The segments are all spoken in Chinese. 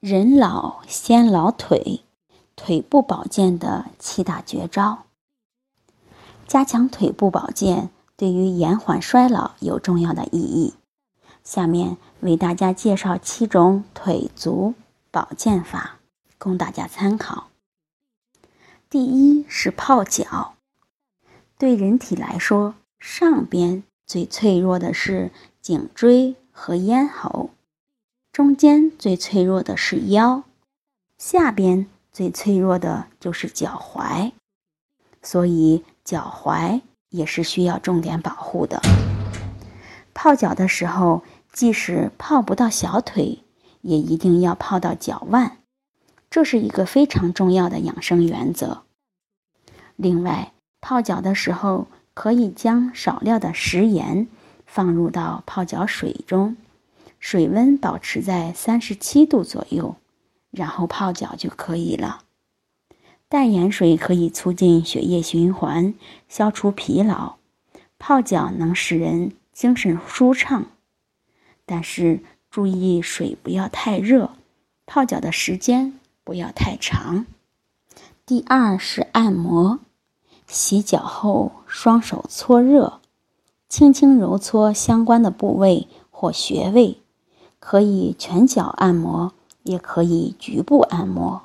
人老先老腿，腿部保健的七大绝招。加强腿部保健对于延缓衰老有重要的意义。下面为大家介绍七种腿足保健法，供大家参考。第一是泡脚。对人体来说，上边最脆弱的是颈椎和咽喉。中间最脆弱的是腰，下边最脆弱的就是脚踝，所以脚踝也是需要重点保护的。泡脚的时候，即使泡不到小腿，也一定要泡到脚腕，这是一个非常重要的养生原则。另外，泡脚的时候可以将少量的食盐放入到泡脚水中。水温保持在三十七度左右，然后泡脚就可以了。淡盐水可以促进血液循环，消除疲劳。泡脚能使人精神舒畅，但是注意水不要太热，泡脚的时间不要太长。第二是按摩，洗脚后双手搓热，轻轻揉搓相关的部位或穴位。可以全脚按摩，也可以局部按摩。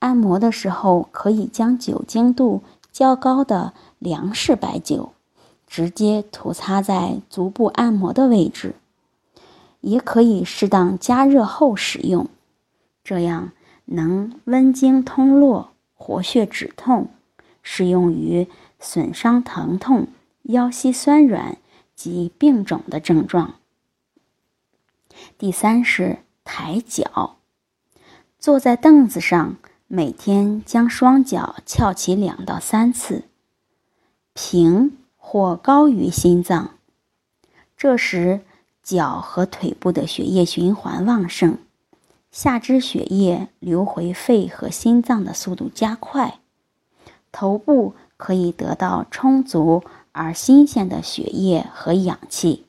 按摩的时候，可以将酒精度较高的粮食白酒直接涂擦在足部按摩的位置，也可以适当加热后使用，这样能温经通络、活血止痛，适用于损伤疼痛、腰膝酸软及病肿的症状。第三是抬脚，坐在凳子上，每天将双脚翘起两到三次，平或高于心脏。这时脚和腿部的血液循环旺盛，下肢血液流回肺和心脏的速度加快，头部可以得到充足而新鲜的血液和氧气。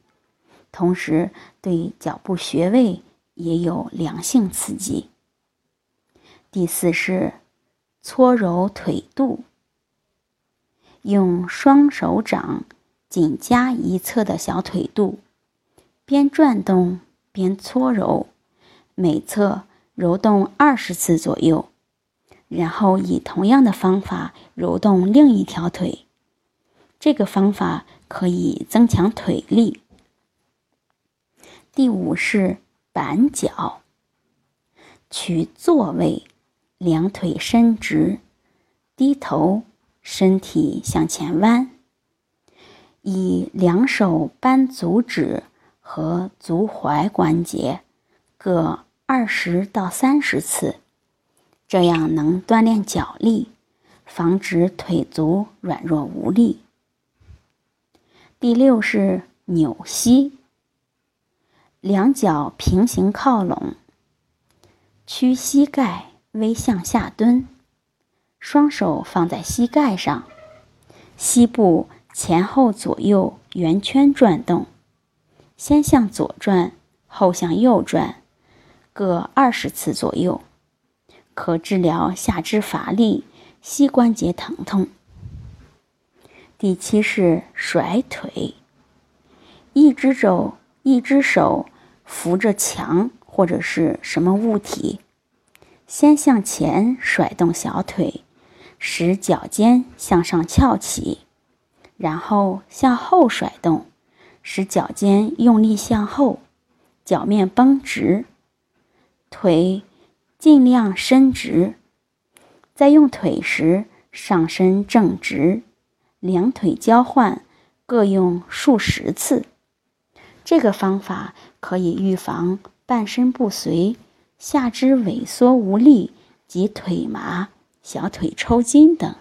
同时，对脚部穴位也有良性刺激。第四是搓揉腿肚，用双手掌紧夹一侧的小腿肚，边转动边搓揉，每侧揉动二十次左右，然后以同样的方法揉动另一条腿。这个方法可以增强腿力。第五是板脚，取坐位，两腿伸直，低头，身体向前弯，以两手扳足趾和足踝关节各二十到三十次，这样能锻炼脚力，防止腿足软弱无力。第六是扭膝。两脚平行靠拢，屈膝盖微向下蹲，双手放在膝盖上，膝部前后左右圆圈转动，先向左转，后向右转，各二十次左右，可治疗下肢乏力、膝关节疼痛。第七是甩腿，一只手，一只手。扶着墙或者是什么物体，先向前甩动小腿，使脚尖向上翘起，然后向后甩动，使脚尖用力向后，脚面绷直，腿尽量伸直。在用腿时，上身正直，两腿交换，各用数十次。这个方法可以预防半身不遂、下肢萎缩无力及腿麻、小腿抽筋等。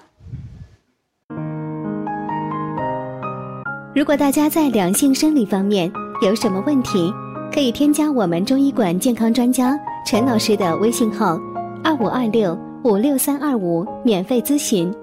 如果大家在两性生理方面有什么问题，可以添加我们中医馆健康专家陈老师的微信号：二五二六五六三二五，免费咨询。